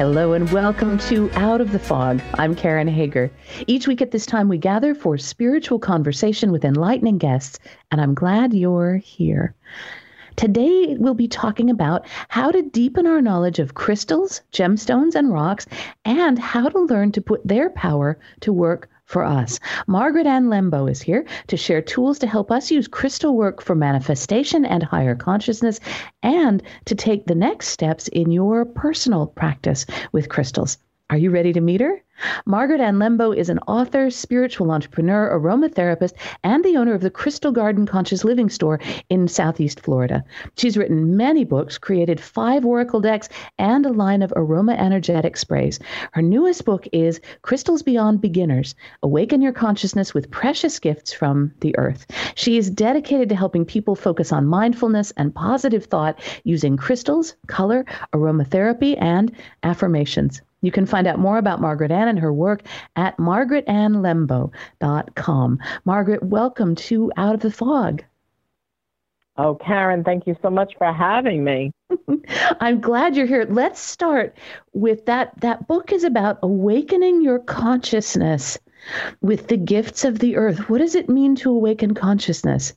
Hello and welcome to Out of the Fog. I'm Karen Hager. Each week at this time, we gather for spiritual conversation with enlightening guests, and I'm glad you're here. Today, we'll be talking about how to deepen our knowledge of crystals, gemstones, and rocks, and how to learn to put their power to work for us. Margaret Ann Lembo is here to share tools to help us use crystal work for manifestation and higher consciousness and to take the next steps in your personal practice with crystals. Are you ready to meet her? Margaret Ann Lembo is an author, spiritual entrepreneur, aromatherapist, and the owner of the Crystal Garden Conscious Living Store in Southeast Florida. She's written many books, created five oracle decks, and a line of aroma energetic sprays. Her newest book is Crystals Beyond Beginners Awaken Your Consciousness with Precious Gifts from the Earth. She is dedicated to helping people focus on mindfulness and positive thought using crystals, color, aromatherapy, and affirmations. You can find out more about Margaret Ann and her work at margaretannlembo.com. Margaret, welcome to Out of the Fog. Oh, Karen, thank you so much for having me. I'm glad you're here. Let's start with that. That book is about awakening your consciousness with the gifts of the earth. What does it mean to awaken consciousness?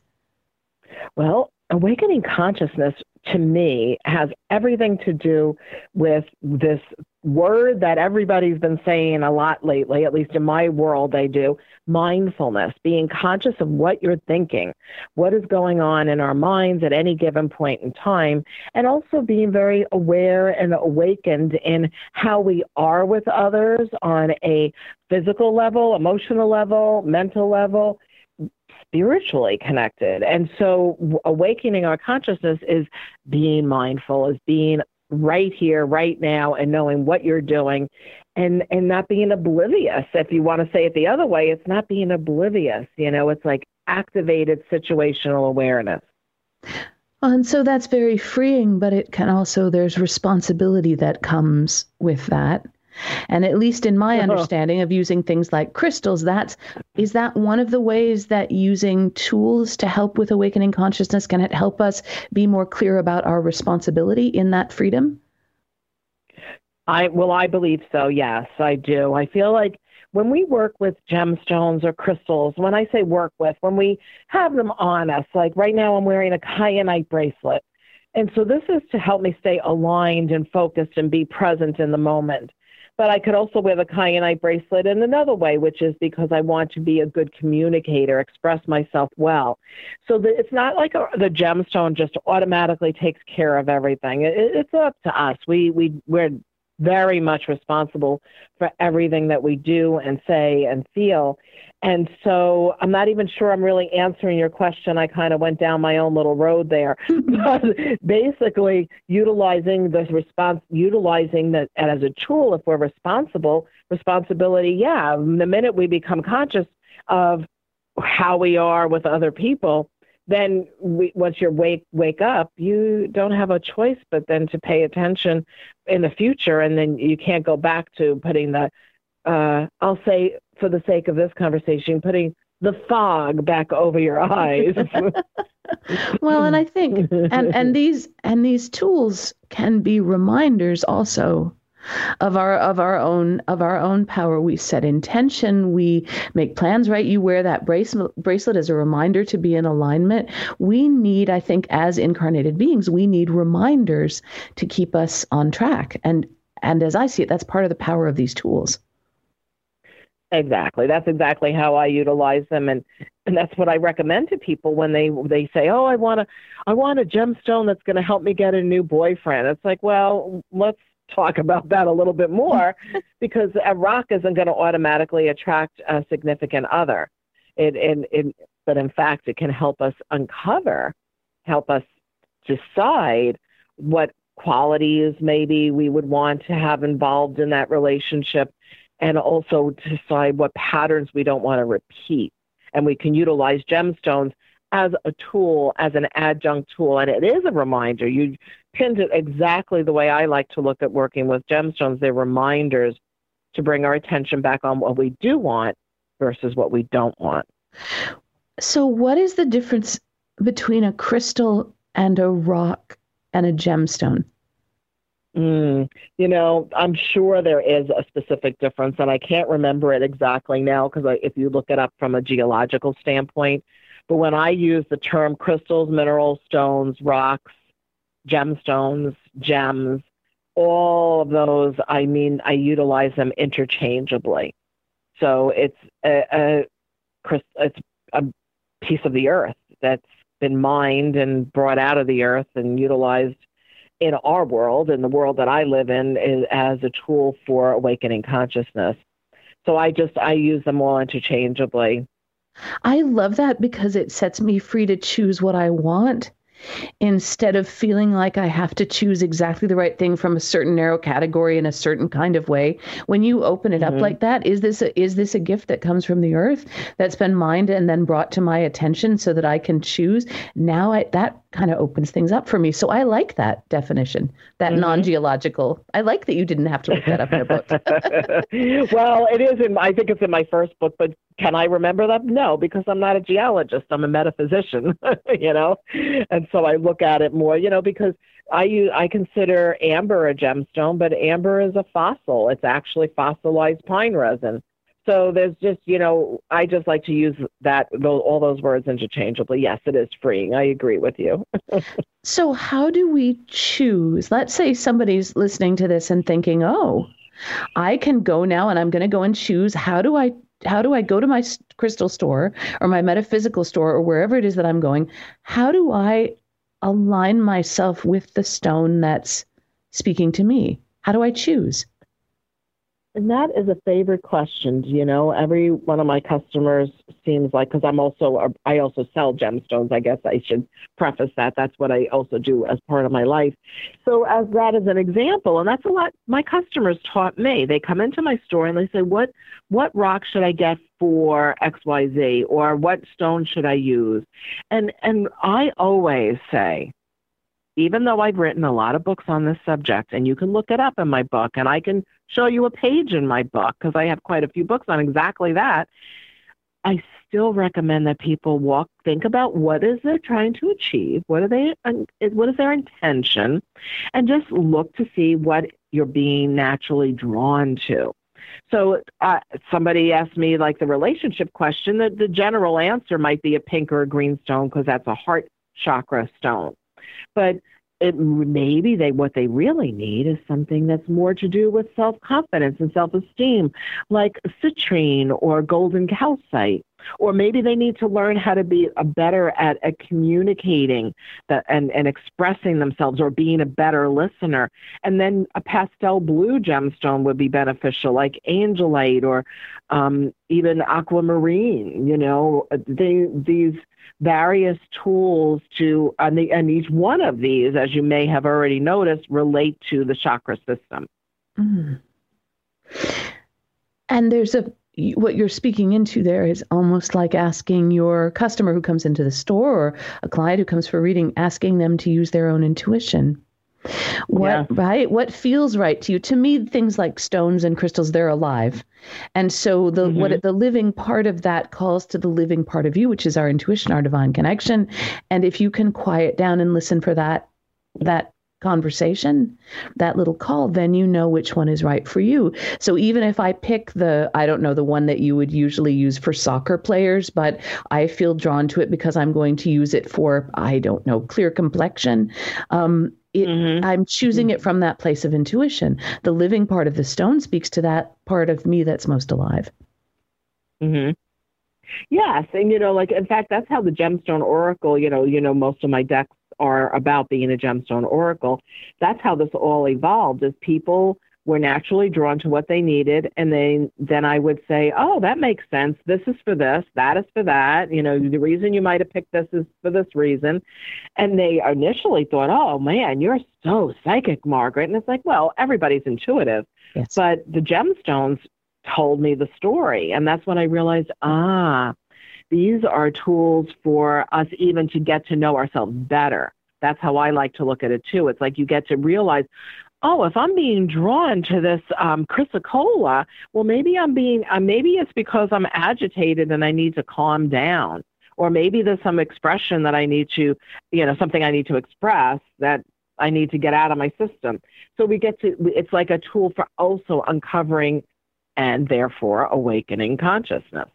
Well, awakening consciousness to me has everything to do with this word that everybody's been saying a lot lately, at least in my world, they do mindfulness, being conscious of what you're thinking, what is going on in our minds at any given point in time, and also being very aware and awakened in how we are with others on a physical level, emotional level, mental level spiritually connected. And so awakening our consciousness is being mindful, is being right here, right now, and knowing what you're doing and and not being oblivious. If you want to say it the other way, it's not being oblivious. You know, it's like activated situational awareness. And so that's very freeing, but it can also, there's responsibility that comes with that. And at least in my uh-huh. understanding of using things like crystals, that's is that one of the ways that using tools to help with awakening consciousness can it help us be more clear about our responsibility in that freedom? I well, I believe so. Yes, I do. I feel like when we work with gemstones or crystals, when I say work with, when we have them on us, like right now I'm wearing a kyanite bracelet. And so this is to help me stay aligned and focused and be present in the moment. But I could also wear the kyanite bracelet in another way, which is because I want to be a good communicator, express myself well. So the, it's not like a, the gemstone just automatically takes care of everything. It, it's up to us. We we we're very much responsible for everything that we do and say and feel. And so I'm not even sure I'm really answering your question. I kind of went down my own little road there. but basically, utilizing the response, utilizing that as a tool, if we're responsible, responsibility, yeah, the minute we become conscious of how we are with other people, then we, once you wake wake up, you don't have a choice but then to pay attention in the future, and then you can't go back to putting the. Uh, I'll say, for the sake of this conversation, putting the fog back over your eyes. well, and I think, and and these and these tools can be reminders also of our of our own of our own power we set intention. We make plans right? You wear that bracelet bracelet as a reminder to be in alignment. We need i think as incarnated beings we need reminders to keep us on track. And and as i see it that's part of the power of these tools. Exactly. That's exactly how I utilize them. And and that's what I recommend to people when they they say, "Oh, I want to I want a gemstone that's going to help me get a new boyfriend." It's like, "Well, let's talk about that a little bit more because a rock isn't going to automatically attract a significant other. It, it, it, but in fact, it can help us uncover, help us decide what qualities maybe we would want to have involved in that relationship and also decide what patterns we don't want to repeat. and we can utilize gemstones as a tool, as an adjunct tool, and it is a reminder. You pinned it exactly the way I like to look at working with gemstones. They're reminders to bring our attention back on what we do want versus what we don't want. So, what is the difference between a crystal and a rock and a gemstone? Mm, you know, I'm sure there is a specific difference, and I can't remember it exactly now because if you look it up from a geological standpoint, but when I use the term crystals, mineral stones, rocks, gemstones, gems, all of those, I mean, I utilize them interchangeably. So it's a, a it's a piece of the earth that's been mined and brought out of the earth and utilized in our world, in the world that I live in, is, as a tool for awakening consciousness. So I just I use them all interchangeably. I love that because it sets me free to choose what I want instead of feeling like I have to choose exactly the right thing from a certain narrow category in a certain kind of way. When you open it mm-hmm. up like that, is this a, is this a gift that comes from the earth that's been mined and then brought to my attention so that I can choose? Now I, that kind of opens things up for me. So I like that definition, that mm-hmm. non-geological. I like that you didn't have to look that up in a book. well, it is in I think it's in my first book, but can I remember that? No, because I'm not a geologist. I'm a metaphysician, you know. And so I look at it more, you know, because I use, I consider amber a gemstone, but amber is a fossil. It's actually fossilized pine resin. So there's just, you know, I just like to use that all those words interchangeably. Yes, it is freeing. I agree with you. so how do we choose? Let's say somebody's listening to this and thinking, "Oh, I can go now and I'm going to go and choose how do I how do I go to my crystal store or my metaphysical store or wherever it is that I'm going? How do I align myself with the stone that's speaking to me? How do I choose? And that is a favorite question. You know, every one of my customers seems like because I'm also a, I also sell gemstones. I guess I should preface that. That's what I also do as part of my life. So as that is an example, and that's a lot my customers taught me. They come into my store and they say, "What what rock should I get for X Y Z, or what stone should I use?" And and I always say, even though I've written a lot of books on this subject, and you can look it up in my book, and I can show you a page in my book because I have quite a few books on exactly that. I still recommend that people walk, think about what is they're trying to achieve, what are they, what is their intention, and just look to see what you're being naturally drawn to. So uh, somebody asked me like the relationship question. The, the general answer might be a pink or a green stone because that's a heart chakra stone. But it, maybe they what they really need is something that's more to do with self confidence and self esteem, like citrine or golden calcite. Or maybe they need to learn how to be a better at, at communicating that, and, and expressing themselves or being a better listener. And then a pastel blue gemstone would be beneficial, like angelite or um, even aquamarine. You know, they, these various tools to, and, the, and each one of these, as you may have already noticed, relate to the chakra system. Mm. And there's a what you're speaking into there is almost like asking your customer who comes into the store or a client who comes for reading, asking them to use their own intuition. What yeah. right? What feels right to you? To me, things like stones and crystals, they're alive. And so the mm-hmm. what the living part of that calls to the living part of you, which is our intuition, our divine connection. And if you can quiet down and listen for that that conversation, that little call, then you know which one is right for you. So even if I pick the, I don't know, the one that you would usually use for soccer players, but I feel drawn to it because I'm going to use it for, I don't know, clear complexion. Um, it, mm-hmm. I'm choosing it from that place of intuition. The living part of the stone speaks to that part of me that's most alive. Mm-hmm. Yes, and you know, like in fact, that's how the gemstone oracle. You know, you know, most of my decks are about being a gemstone oracle. That's how this all evolved. Is people were naturally drawn to what they needed, and then then I would say, oh, that makes sense. This is for this. That is for that. You know, the reason you might have picked this is for this reason. And they initially thought, oh man, you're so psychic, Margaret. And it's like, well, everybody's intuitive, yes. but the gemstones told me the story, and that's when I realized, ah These are tools for us even to get to know ourselves better. That's how I like to look at it too. It's like you get to realize, oh, if I'm being drawn to this um, chrysocolla, well, maybe I'm being, uh, maybe it's because I'm agitated and I need to calm down. Or maybe there's some expression that I need to, you know, something I need to express that I need to get out of my system. So we get to, it's like a tool for also uncovering and therefore awakening consciousness.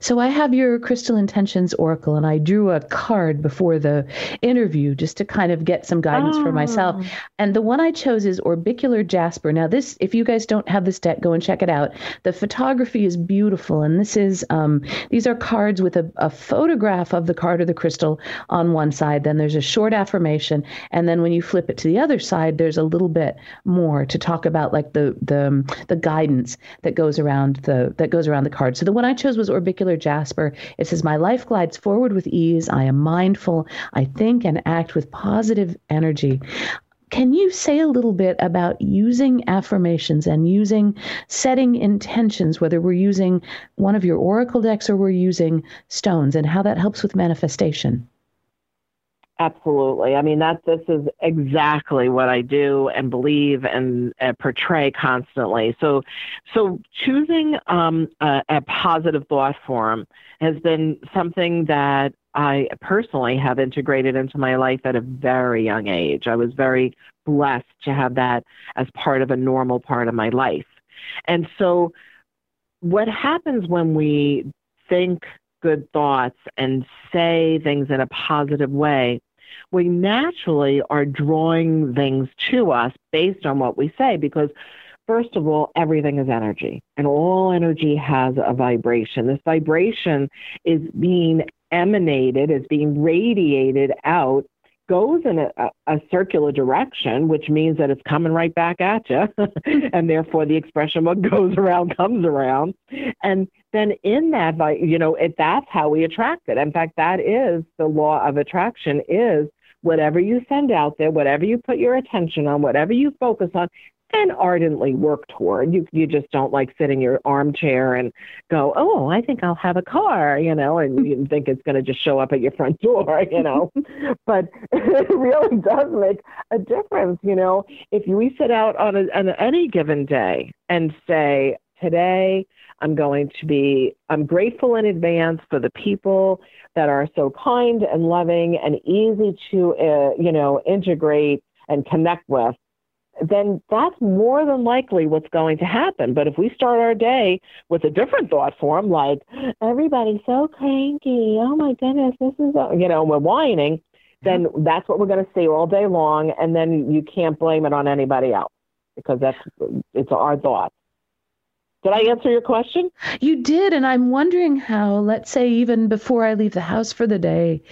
So I have your Crystal Intentions Oracle, and I drew a card before the interview just to kind of get some guidance oh. for myself. Oh. And the one I chose is Orbicular Jasper. Now, this, if you guys don't have this deck, go and check it out. The photography is beautiful, and this is um, these are cards with a, a photograph of the card or the crystal on one side. Then there's a short affirmation, and then when you flip it to the other side, there's a little bit more to talk about, like the the the guidance that goes around the that goes around the card. So the one I chose was orbicular jasper. It says, My life glides forward with ease. I am mindful. I think and act with positive energy. Can you say a little bit about using affirmations and using setting intentions, whether we're using one of your oracle decks or we're using stones, and how that helps with manifestation? Absolutely. I mean, that this is exactly what I do and believe and uh, portray constantly. So, so choosing um, a, a positive thought form has been something that I personally have integrated into my life at a very young age. I was very blessed to have that as part of a normal part of my life. And so, what happens when we think good thoughts and say things in a positive way we naturally are drawing things to us based on what we say because first of all, everything is energy, and all energy has a vibration. This vibration is being emanated, is being radiated out, goes in a, a circular direction, which means that it's coming right back at you, and therefore the expression "what goes around comes around." And then in that, you know, it, that's how we attract it. In fact, that is the law of attraction: is whatever you send out there, whatever you put your attention on, whatever you focus on, and ardently work toward. You you just don't like sit in your armchair and go, oh, I think I'll have a car, you know, and you think it's going to just show up at your front door, you know. but it really does make a difference, you know. If we sit out on, a, on any given day and say, today I'm going to be, I'm grateful in advance for the people that are so kind and loving and easy to, uh, you know, integrate and connect with, then that's more than likely what's going to happen. But if we start our day with a different thought form, like, everybody's so cranky, oh my goodness, this is, you know, we're whining, then that's what we're going to see all day long. And then you can't blame it on anybody else because that's, it's our thoughts. Did I answer your question? You did. And I'm wondering how, let's say, even before I leave the house for the day,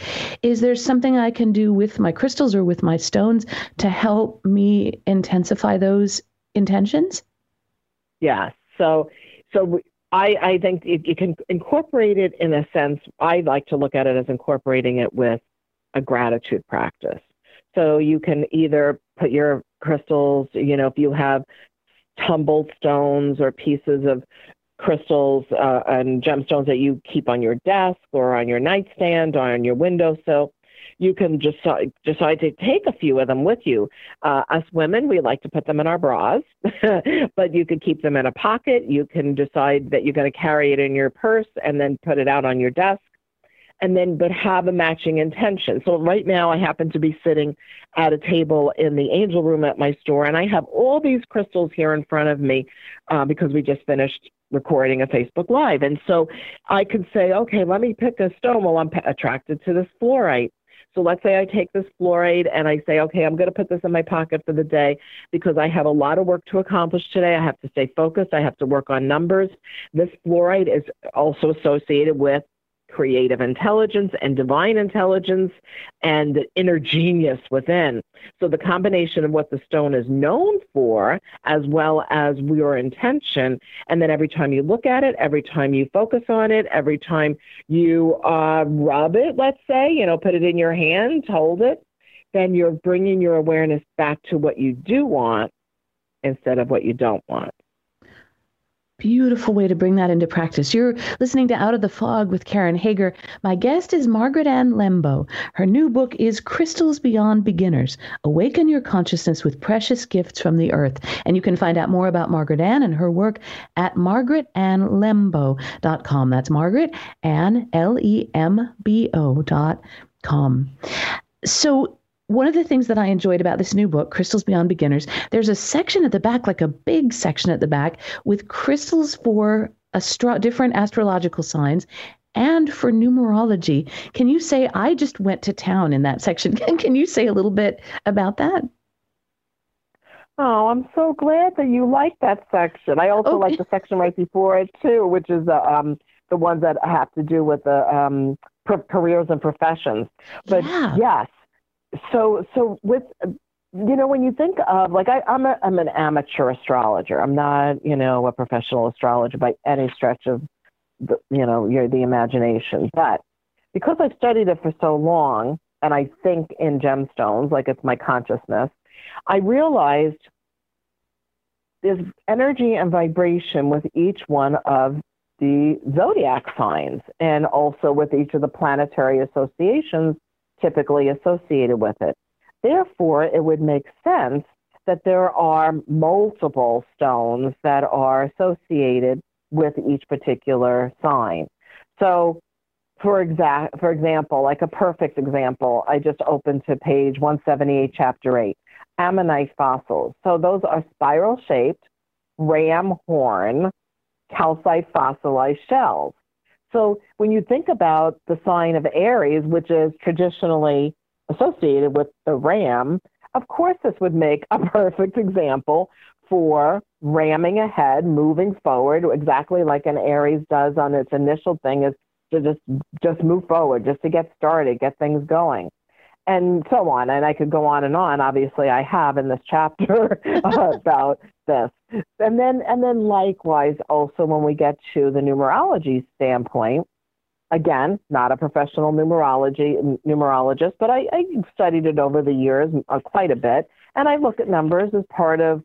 is there something I can do with my crystals or with my stones to help me intensify those intentions? Yeah. So, so I, I think you can incorporate it in a sense. I like to look at it as incorporating it with a gratitude practice. So you can either put your crystals, you know, if you have tumbled stones or pieces of crystals uh, and gemstones that you keep on your desk or on your nightstand or on your windowsill. You can just decide to take a few of them with you. Uh, us women, we like to put them in our bras, but you could keep them in a pocket. You can decide that you're going to carry it in your purse and then put it out on your desk and then but have a matching intention. So right now I happen to be sitting at a table in the angel room at my store and I have all these crystals here in front of me uh, because we just finished recording a Facebook Live. And so I could say, okay, let me pick a stone. Well, I'm attracted to this fluorite. So let's say I take this fluorite and I say, okay, I'm going to put this in my pocket for the day because I have a lot of work to accomplish today. I have to stay focused. I have to work on numbers. This fluorite is also associated with creative intelligence and divine intelligence and the inner genius within. So the combination of what the stone is known for, as well as your intention, and then every time you look at it, every time you focus on it, every time you uh, rub it, let's say, you know, put it in your hand, hold it, then you're bringing your awareness back to what you do want instead of what you don't want. Beautiful way to bring that into practice. You're listening to Out of the Fog with Karen Hager. My guest is Margaret Ann Lembo. Her new book is Crystals Beyond Beginners Awaken Your Consciousness with Precious Gifts from the Earth. And you can find out more about Margaret Ann and her work at margaretannlembo.com. That's Margaret Ann, L E M B O dot com. So, one of the things that I enjoyed about this new book, Crystals Beyond Beginners, there's a section at the back, like a big section at the back, with crystals for astro- different astrological signs and for numerology. Can you say, I just went to town in that section? Can can you say a little bit about that? Oh, I'm so glad that you like that section. I also like the section right before it too, which is the um, the ones that have to do with the um, careers and professions. But yeah. yes, so so with you know when you think of like I, I'm a I'm an amateur astrologer. I'm not you know a professional astrologer by any stretch of the you know your the imagination. But because I've studied it for so long and I think in gemstones like it's my consciousness, I realized there's energy and vibration with each one of the zodiac signs and also with each of the planetary associations typically associated with it. Therefore, it would make sense that there are multiple stones that are associated with each particular sign. So, for exact, for example, like a perfect example, I just opened to page 178, chapter 8, ammonite fossils. So those are spiral shaped ram horn calcite fossilized shells. So when you think about the sign of Aries, which is traditionally associated with the ram, of course this would make a perfect example for ramming ahead, moving forward, exactly like an Aries does on its initial thing is to just just move forward, just to get started, get things going and so on. And I could go on and on. Obviously, I have in this chapter about this. And then, and then likewise, also when we get to the numerology standpoint, again, not a professional numerology numerologist, but I, I studied it over the years uh, quite a bit, and I look at numbers as part of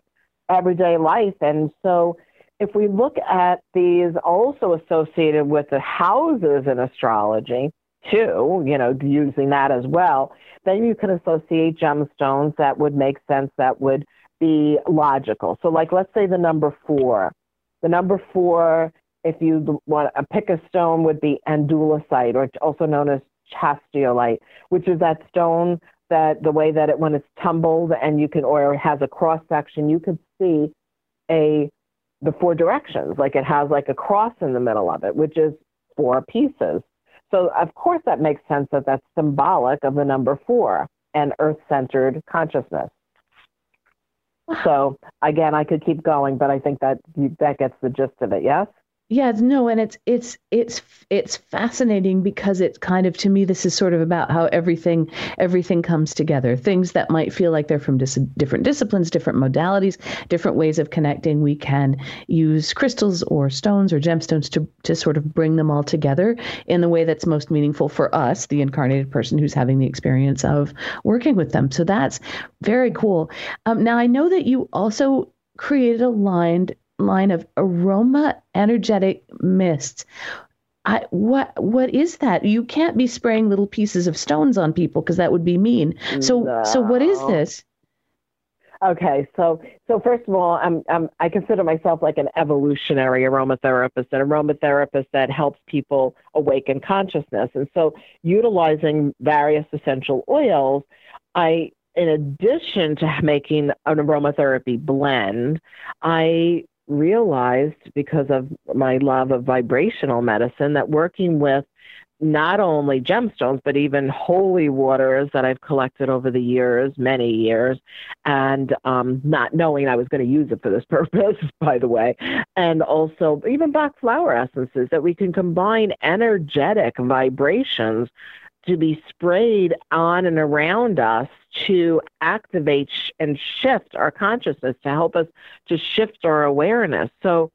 everyday life. And so, if we look at these also associated with the houses in astrology, too, you know, using that as well, then you can associate gemstones that would make sense, that would be logical. So, like, let's say the number four. The number four, if you want to pick a stone, would be andalusite, or also known as chiastolite, which is that stone that the way that it, when it's tumbled and you can, or has a cross section, you can see a the four directions, like it has like a cross in the middle of it, which is four pieces. So, of course, that makes sense that that's symbolic of the number four and earth centered consciousness. So, again, I could keep going, but I think that that gets the gist of it, yes? Yeah, no, and it's it's it's it's fascinating because it's kind of to me this is sort of about how everything everything comes together. Things that might feel like they're from dis- different disciplines, different modalities, different ways of connecting. We can use crystals or stones or gemstones to to sort of bring them all together in the way that's most meaningful for us, the incarnated person who's having the experience of working with them. So that's very cool. Um, now I know that you also created a line line of aroma energetic mists. I, what what is that? You can't be spraying little pieces of stones on people because that would be mean. So no. so what is this? Okay, so so first of all, I'm, I'm I consider myself like an evolutionary aromatherapist, an aromatherapist that helps people awaken consciousness. And so, utilizing various essential oils, I in addition to making an aromatherapy blend, I realized because of my love of vibrational medicine that working with not only gemstones, but even holy waters that I've collected over the years, many years, and um, not knowing I was going to use it for this purpose, by the way, and also even Bach flower essences that we can combine energetic vibrations to be sprayed on and around us to activate and shift our consciousness to help us to shift our awareness. So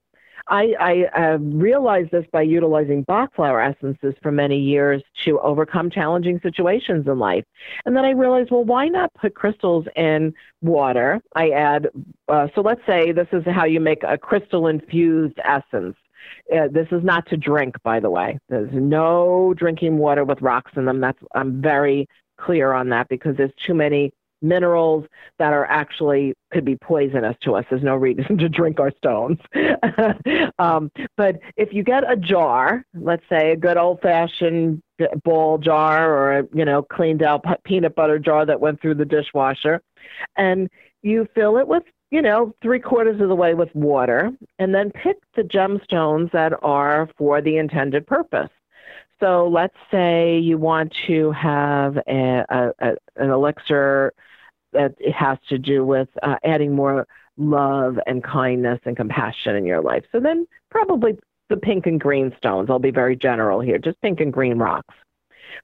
I, I uh, realized this by utilizing Bach flower essences for many years to overcome challenging situations in life. And then I realized, well, why not put crystals in water? I add, uh, so let's say this is how you make a crystal infused essence. Uh, this is not to drink, by the way. There's no drinking water with rocks in them. That's I'm very clear on that because there's too many minerals that are actually could be poisonous to us. There's no reason to drink our stones. um, but if you get a jar, let's say a good old fashioned Ball jar or a you know cleaned out peanut butter jar that went through the dishwasher, and you fill it with you know three quarters of the way with water, and then pick the gemstones that are for the intended purpose. So let's say you want to have a, a, a, an elixir that has to do with uh, adding more love and kindness and compassion in your life. So then probably the pink and green stones. I'll be very general here, just pink and green rocks.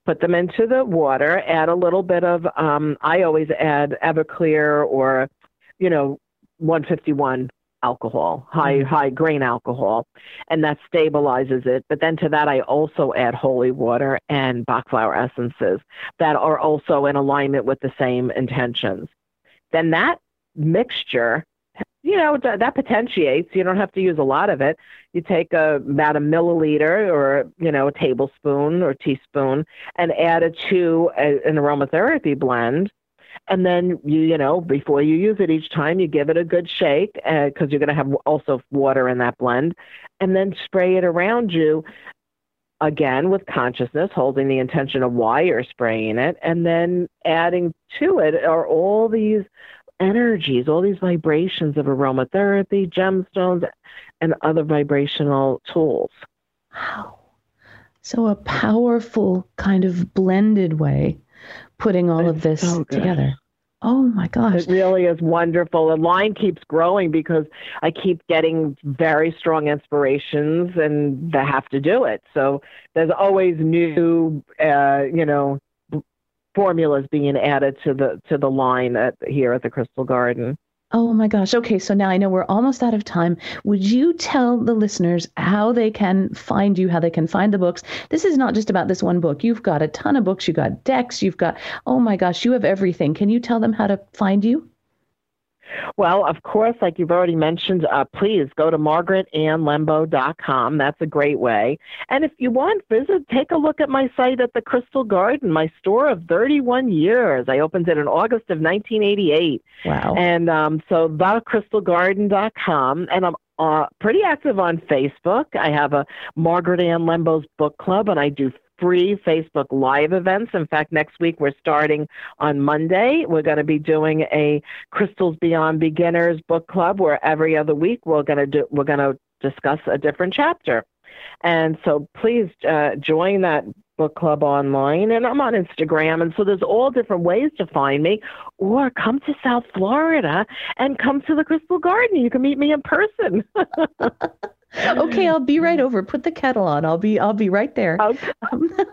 Put them into the water, add a little bit of, um, I always add Everclear or, you know, 151 alcohol, high mm. high grain alcohol, and that stabilizes it. But then to that, I also add holy water and Bach flower essences that are also in alignment with the same intentions. Then that mixture, you know, that, that potentiates. You don't have to use a lot of it. You take a, about a milliliter or you know a tablespoon or teaspoon and add it to a, an aromatherapy blend and then you you know before you use it each time you give it a good shake because uh, you're going to have also water in that blend. And then spray it around you again with consciousness holding the intention of why you're spraying it and then adding to it are all these energies all these vibrations of aromatherapy gemstones and other vibrational tools. Wow. So a powerful kind of blended way putting all it's of this so together. Oh my gosh. It really is wonderful. The line keeps growing because I keep getting very strong inspirations and they have to do it. So there's always new, uh, you know, formulas being added to the to the line at, here at the Crystal Garden. Oh my gosh. Okay, so now I know we're almost out of time. Would you tell the listeners how they can find you, how they can find the books? This is not just about this one book. You've got a ton of books. You've got decks. You've got, oh my gosh, you have everything. Can you tell them how to find you? Well, of course, like you've already mentioned, uh, please go to margaretannlembo.com. That's a great way. And if you want, visit, take a look at my site at the Crystal Garden, my store of 31 years. I opened it in August of 1988. Wow. And um, so thecrystalgarden.com. And I'm uh, pretty active on Facebook. I have a Margaret Ann Lembo's book club, and I do free Facebook Live events. In fact, next week we're starting on Monday. We're going to be doing a Crystals Beyond Beginners book club where every other week we're going to do we're going to discuss a different chapter. And so please uh, join that book club online and I'm on Instagram and so there's all different ways to find me or come to South Florida and come to the Crystal Garden. You can meet me in person. okay, I'll be right over. Put the kettle on. I'll be I'll be right there.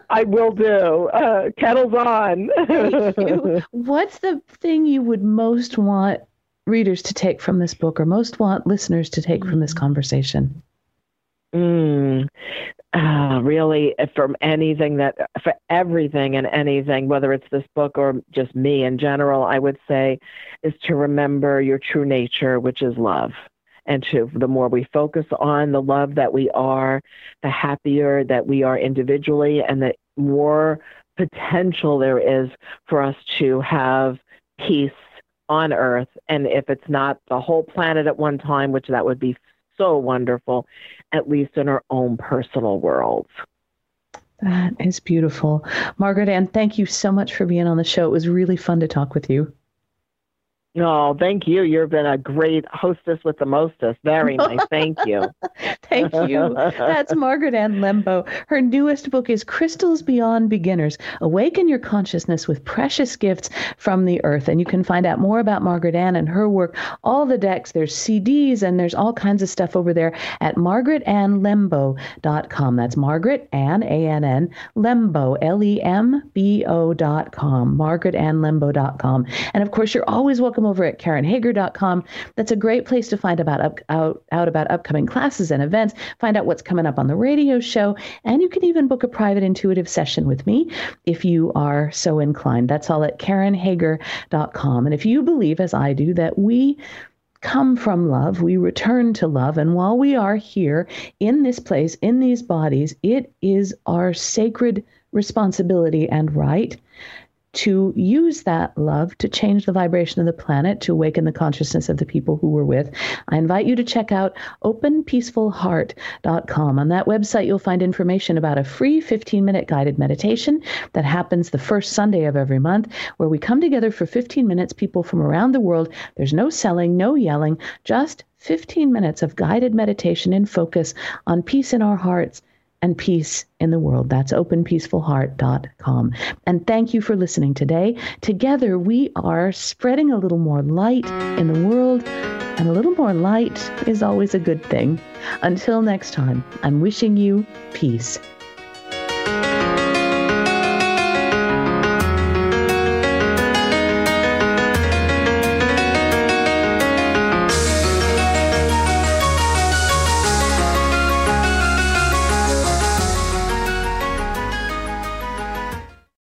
I will do. Uh, kettle's on. What's the thing you would most want readers to take from this book, or most want listeners to take from this conversation? Mm, uh, really, from anything that, for everything and anything, whether it's this book or just me in general, I would say, is to remember your true nature, which is love and to the more we focus on the love that we are, the happier that we are individually, and the more potential there is for us to have peace on Earth. And if it's not the whole planet at one time, which that would be so wonderful, at least in our own personal worlds. That is beautiful. Margaret Ann, thank you so much for being on the show. It was really fun to talk with you. Oh, thank you. You've been a great hostess with the mostest. Very nice. Thank you. thank you. That's Margaret Ann Lembo. Her newest book is Crystals Beyond Beginners Awaken Your Consciousness with Precious Gifts from the Earth. And you can find out more about Margaret Ann and her work, all the decks, there's CDs, and there's all kinds of stuff over there at margaretannlembo.com. That's Margaret Ann, A N N, Lembo, L E M B O.com. Margaretannlembo.com. And of course, you're always welcome over at KarenHager.com. That's a great place to find about up, out, out about upcoming classes and events, find out what's coming up on the radio show, and you can even book a private intuitive session with me if you are so inclined. That's all at KarenHager.com. And if you believe, as I do, that we come from love, we return to love. And while we are here in this place, in these bodies, it is our sacred responsibility and right to use that love to change the vibration of the planet, to awaken the consciousness of the people who we're with. I invite you to check out openpeacefulheart.com. On that website, you'll find information about a free 15 minute guided meditation that happens the first Sunday of every month, where we come together for 15 minutes, people from around the world. There's no selling, no yelling, just 15 minutes of guided meditation and focus on peace in our hearts and peace in the world. That's openpeacefulheart.com. And thank you for listening today. Together, we are spreading a little more light in the world, and a little more light is always a good thing. Until next time, I'm wishing you peace.